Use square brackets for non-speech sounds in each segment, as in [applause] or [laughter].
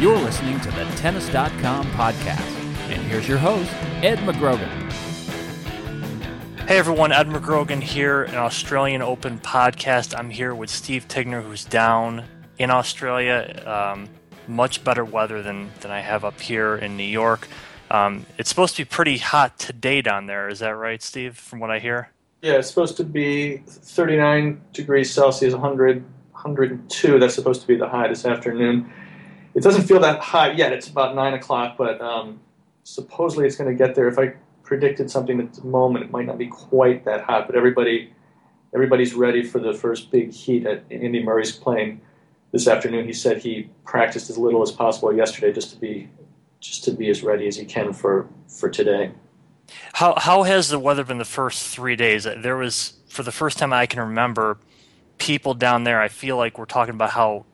BetterTennis.com podcast. And here's your host, Ed McGrogan. Hey everyone, Ed McGrogan here, an Australian Open podcast. I'm here with Steve Tignor, who's down in Australia. Um, much better weather than, than I have up here in New York. Um, it's supposed to be pretty hot today down there. Is that right, Steve, from what I hear? Yeah, it's supposed to be 39 degrees Celsius, 100, 102. That's supposed to be the high this afternoon. It doesn't feel that hot yet. It's about 9 o'clock, but um, supposedly it's going to get there. If I predicted something at the moment, it might not be quite that hot, but everybody everybody's ready for the first big heat at Andy Murray's playing this afternoon. He said he practiced as little as possible yesterday just to be just to be as ready as he can for for today. How how has the weather been the first three days? There was for the first time I can remember people down there. I feel like we're talking about how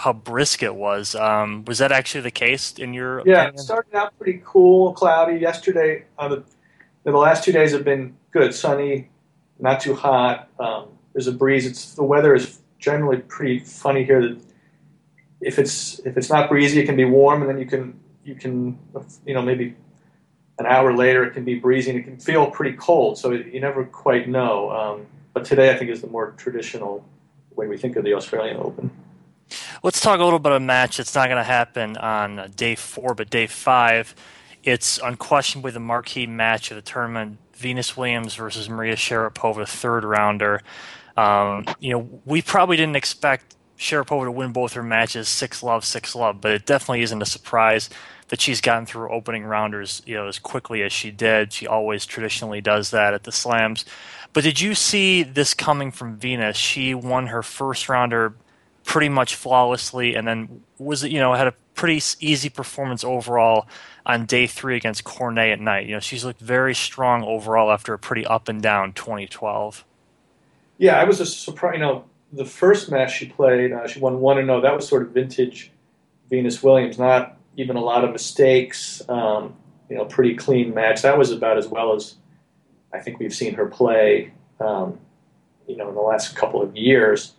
how brisk it was. Um, was that actually the case in your? Yeah, opinion? it started out pretty cool, cloudy. Yesterday, uh, the, the last two days have been good, sunny, not too hot. Um, there's a breeze. It's the weather is generally pretty funny here. That if it's if it's not breezy, it can be warm, and then you can you can you know maybe an hour later it can be breezy and it can feel pretty cold. So you never quite know. Um, but today I think is the more traditional way we think of the Australian Open. Let's talk a little bit of a match that's not going to happen on day four, but day five. It's unquestionably the marquee match of the tournament: Venus Williams versus Maria Sharapova, third rounder. Um, you know, we probably didn't expect Sharapova to win both her matches, six love, six love, but it definitely isn't a surprise that she's gotten through opening rounders, you know, as quickly as she did. She always traditionally does that at the slams. But did you see this coming from Venus? She won her first rounder pretty much flawlessly, and then was you know had a pretty easy performance overall on day three against Cornet at night. You know, she's looked very strong overall after a pretty up and down 2012. Yeah, I was a surprise. You know, the first match she played, uh, she won one and zero. That was sort of vintage Venus Williams, not even a lot of mistakes. Um, you know, pretty clean match. That was about as well as I think we've seen her play. Um, you know, in the last couple of years.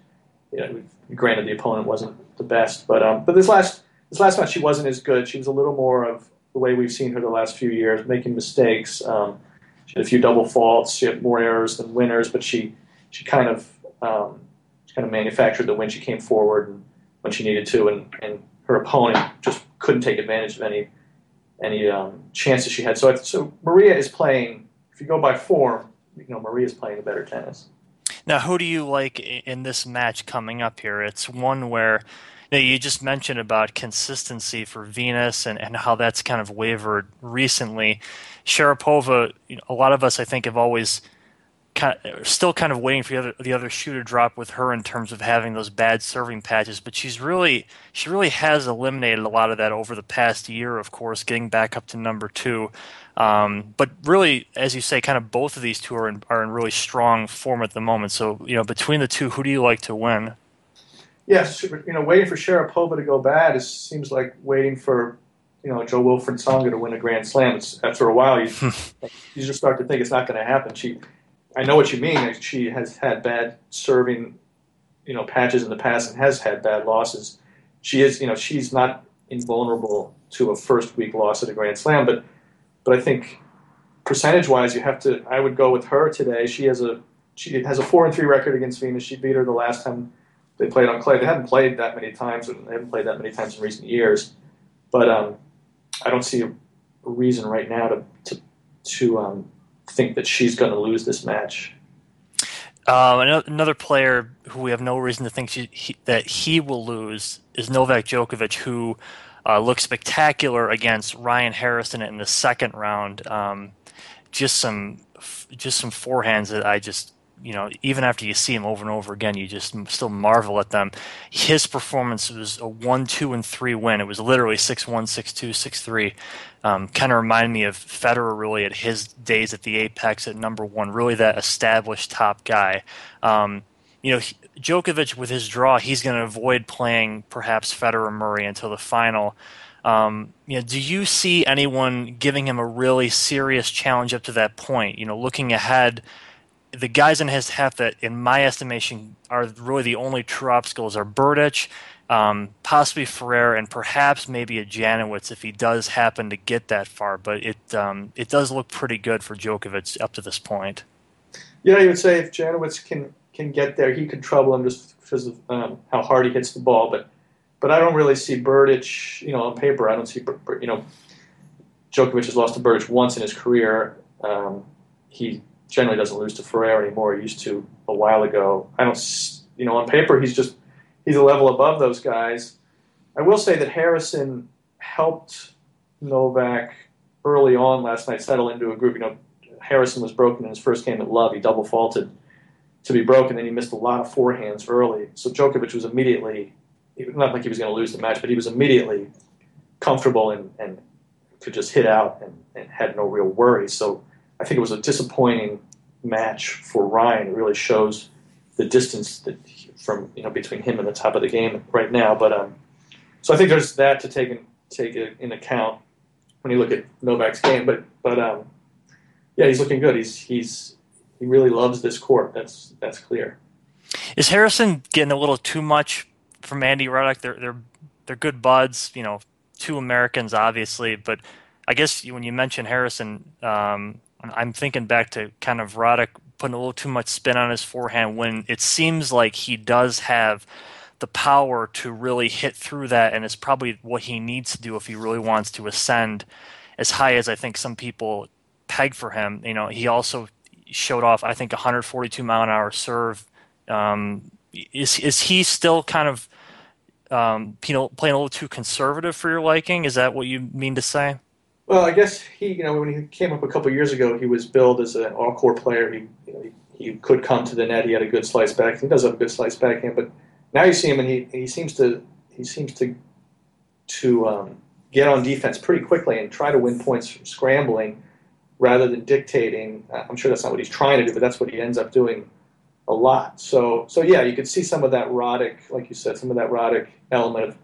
You know, granted the opponent wasn't the best, but um, but this last this last match she wasn't as good. She was a little more of the way we've seen her the last few years, making mistakes. Um, she had a few double faults. She had more errors than winners, but she she kind of um, she kind of manufactured the win. She came forward and, when she needed to, and, and her opponent just couldn't take advantage of any any um, chances she had. So so Maria is playing. If you go by form, you know Maria is playing a better tennis. Now, who do you like in this match coming up here? It's one where you, know, you just mentioned about consistency for Venus and, and how that's kind of wavered recently. Sharapova, you know, a lot of us, I think, have always kind of, still kind of waiting for the other, the other shoe to drop with her in terms of having those bad serving patches. But she's really she really has eliminated a lot of that over the past year. Of course, getting back up to number two. Um, but really, as you say, kind of both of these two are in, are in really strong form at the moment. So you know, between the two, who do you like to win? Yes, you know, waiting for Sharapova to go bad is, seems like waiting for you know Jo-Wilfried Tsonga to win a Grand Slam. It's, after a while, you [laughs] you just start to think it's not going to happen. She, I know what you mean. She has had bad serving, you know, patches in the past and has had bad losses. She is, you know, she's not invulnerable to a first week loss at a Grand Slam, but but I think percentage wise, you have to. I would go with her today. She has a she has a four and three record against Venus. She beat her the last time they played on clay. They haven't played that many times, they haven't played that many times in recent years. But um, I don't see a reason right now to to, to um, think that she's going to lose this match. Uh, another player who we have no reason to think she, he, that he will lose is Novak Djokovic, who uh, looked spectacular against Ryan Harrison in the second round. Um, just some, just some forehands that I just, you know, even after you see him over and over again, you just still marvel at them. His performance was a one, two, and three win. It was literally six one, six two, six three. Um, kind of reminded me of Federer really at his days at the apex at number one. Really that established top guy. Um, you know, Djokovic with his draw, he's going to avoid playing perhaps Federer Murray until the final. Um, you know, do you see anyone giving him a really serious challenge up to that point? You know, looking ahead, the guys in his half that, in my estimation, are really the only true obstacles are Berdych, um, possibly Ferrer, and perhaps maybe a Janowicz if he does happen to get that far. But it um, it does look pretty good for Djokovic up to this point. Yeah, you would say if Janowicz can can get there, he could trouble him just because of um, how hard he hits the ball. But but I don't really see Berdych. You know, on paper, I don't see you know. Djokovic has lost to Berdych once in his career. Um, he generally doesn't lose to Ferrer anymore. He used to a while ago. I don't, you know, on paper he's just he's a level above those guys. I will say that Harrison helped Novak early on last night settle into a group. You know, Harrison was broken in his first game at Love. He double faulted to be broken, then he missed a lot of forehands early. So Djokovic was immediately, not like he was going to lose the match, but he was immediately comfortable and, and could just hit out and, and had no real worries. So I think it was a disappointing match for Ryan. It really shows the distance that from you know between him and the top of the game right now. But um, so I think there's that to take in, take in account when you look at Novak's game. But but um, yeah, he's looking good. He's he's he really loves this court. That's that's clear. Is Harrison getting a little too much from Andy Roddick? They're they're they're good buds. You know, two Americans obviously, but I guess when you mention Harrison, um, I'm thinking back to kind of Roddick putting a little too much spin on his forehand when it seems like he does have the power to really hit through that, and it's probably what he needs to do if he really wants to ascend as high as I think some people peg for him. You know, he also showed off, I think, 142 mile an hour serve. Um, is is he still kind of um, you know playing a little too conservative for your liking? Is that what you mean to say? Well, I guess he, you know, when he came up a couple years ago, he was billed as an all-court player. He, you know, he, he, could come to the net. He had a good slice back. He does have a good slice backhand, but now you see him, and he, he seems to he seems to to um, get on defense pretty quickly and try to win points from scrambling rather than dictating. Uh, I'm sure that's not what he's trying to do, but that's what he ends up doing a lot. So so yeah, you could see some of that Roddick, like you said, some of that Roddick element of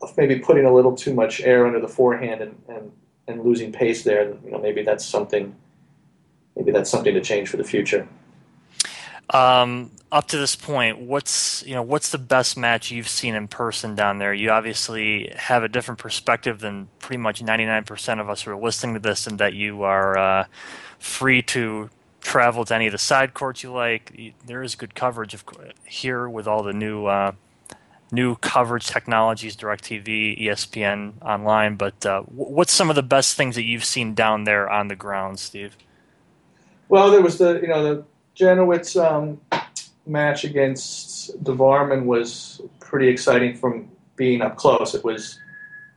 of maybe putting a little too much air under the forehand and, and, and losing pace there, you know, maybe that's something maybe that's something to change for the future. Um, up to this point, what's you know what's the best match you've seen in person down there? You obviously have a different perspective than pretty much 99% of us who are listening to this, and that you are uh, free to travel to any of the side courts you like. There is good coverage of, here with all the new uh, new coverage technologies, DirecTV, ESPN online. But uh, what's some of the best things that you've seen down there on the ground, Steve? Well, there was the you know the Janowicz um, match against Devvarman was pretty exciting from being up close. It was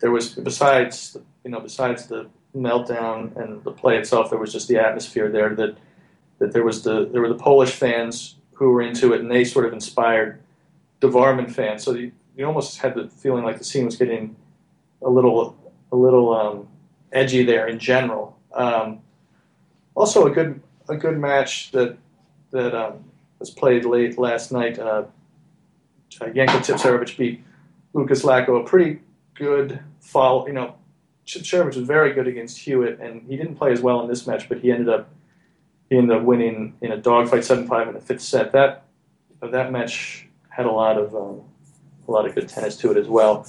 there was besides you know besides the meltdown and the play itself, there was just the atmosphere there that that there was the there were the Polish fans who were into it, and they sort of inspired Devvarman fans. So you, you almost had the feeling like the scene was getting a little a little um, edgy there in general. Um, also, a good a good match that that um, was played late last night. Uh, uh, Janko Tipsarevic beat Lukas Lacko. A pretty good fall. You know, Tipsarevic was very good against Hewitt, and he didn't play as well in this match, but he ended up he ended up winning in a dogfight, seven five in the fifth set. That that match had a lot of um, a lot of good tennis to it as well.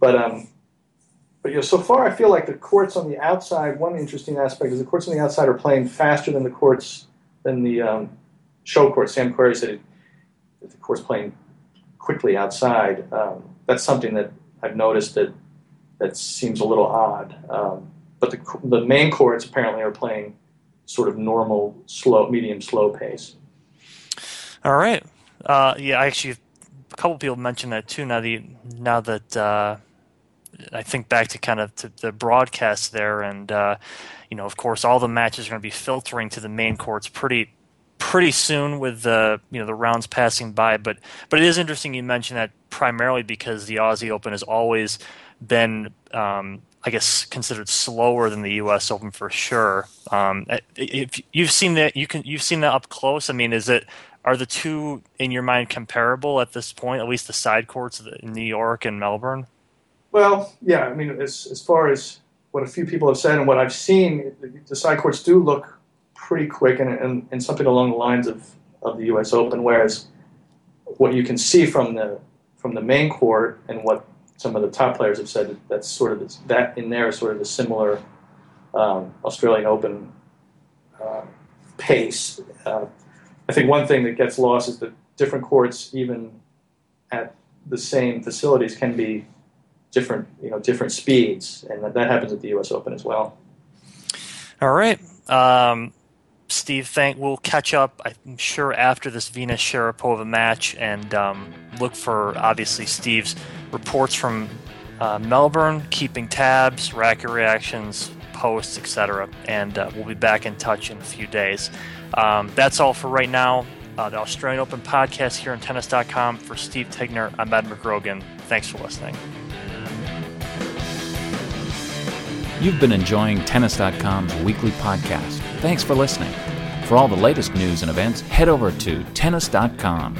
But um, but you know, so far I feel like the courts on the outside. One interesting aspect is the courts on the outside are playing faster than the courts than the um, show courts. Sam Querrey said that the courts playing quickly outside. Um, that's something that I've noticed that that seems a little odd. Um, but the the main courts apparently are playing sort of normal, slow, medium, slow pace. All right. Uh, yeah, I actually, a couple people mentioned that too. Now the now that uh, I think back to kind of to the broadcast there, and uh, you know, of course, all the matches are going to be filtering to the main courts pretty pretty soon with the you know the rounds passing by. But but it is interesting you mentioned that primarily because the Aussie Open has always been um, I guess considered slower than the U.S. Open for sure. Um, if you've seen that, you can you've seen that up close. I mean, is it are the two in your mind comparable at this point? At least the side courts in New York and Melbourne. Well, yeah. I mean, as as far as what a few people have said and what I've seen, the side courts do look pretty quick and, and, and something along the lines of, of the U.S. Open. Whereas what you can see from the from the main court and what some of the top players have said. That's sort of this, that in there is sort of the similar um, Australian Open uh, pace. Uh, I think one thing that gets lost is that different courts, even at the same facilities, can be different, you know, different speeds, and that, that happens at the U.S. Open as well. All right. Um, Steve, thank. We'll catch up. I'm sure after this Venus Sharapova match, and um, look for obviously Steve's reports from uh, Melbourne, keeping tabs, racket reactions, posts, etc. And uh, we'll be back in touch in a few days. Um, that's all for right now. Uh, the Australian Open podcast here on Tennis.com for Steve Tignor. I'm Ed McGrogan. Thanks for listening. You've been enjoying Tennis.com's weekly podcast. Thanks for listening. For all the latest news and events, head over to Tennis.com.